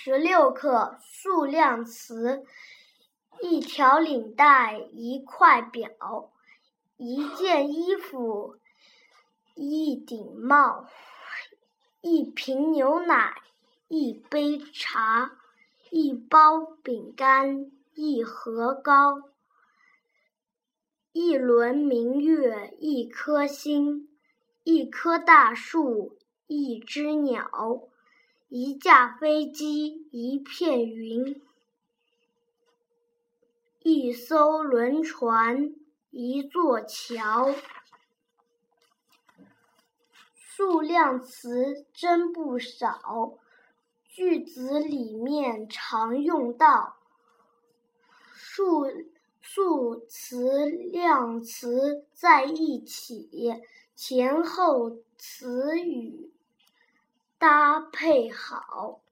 十六课数量词：一条领带，一块表，一件衣服，一顶帽，一瓶牛奶，一杯茶，一包饼干，一盒糕，一轮明月，一颗星，一棵大树，一只鸟。一架飞机，一片云，一艘轮船，一座桥。数量词真不少，句子里面常用到。数数词量词在一起，前后词语。搭配好。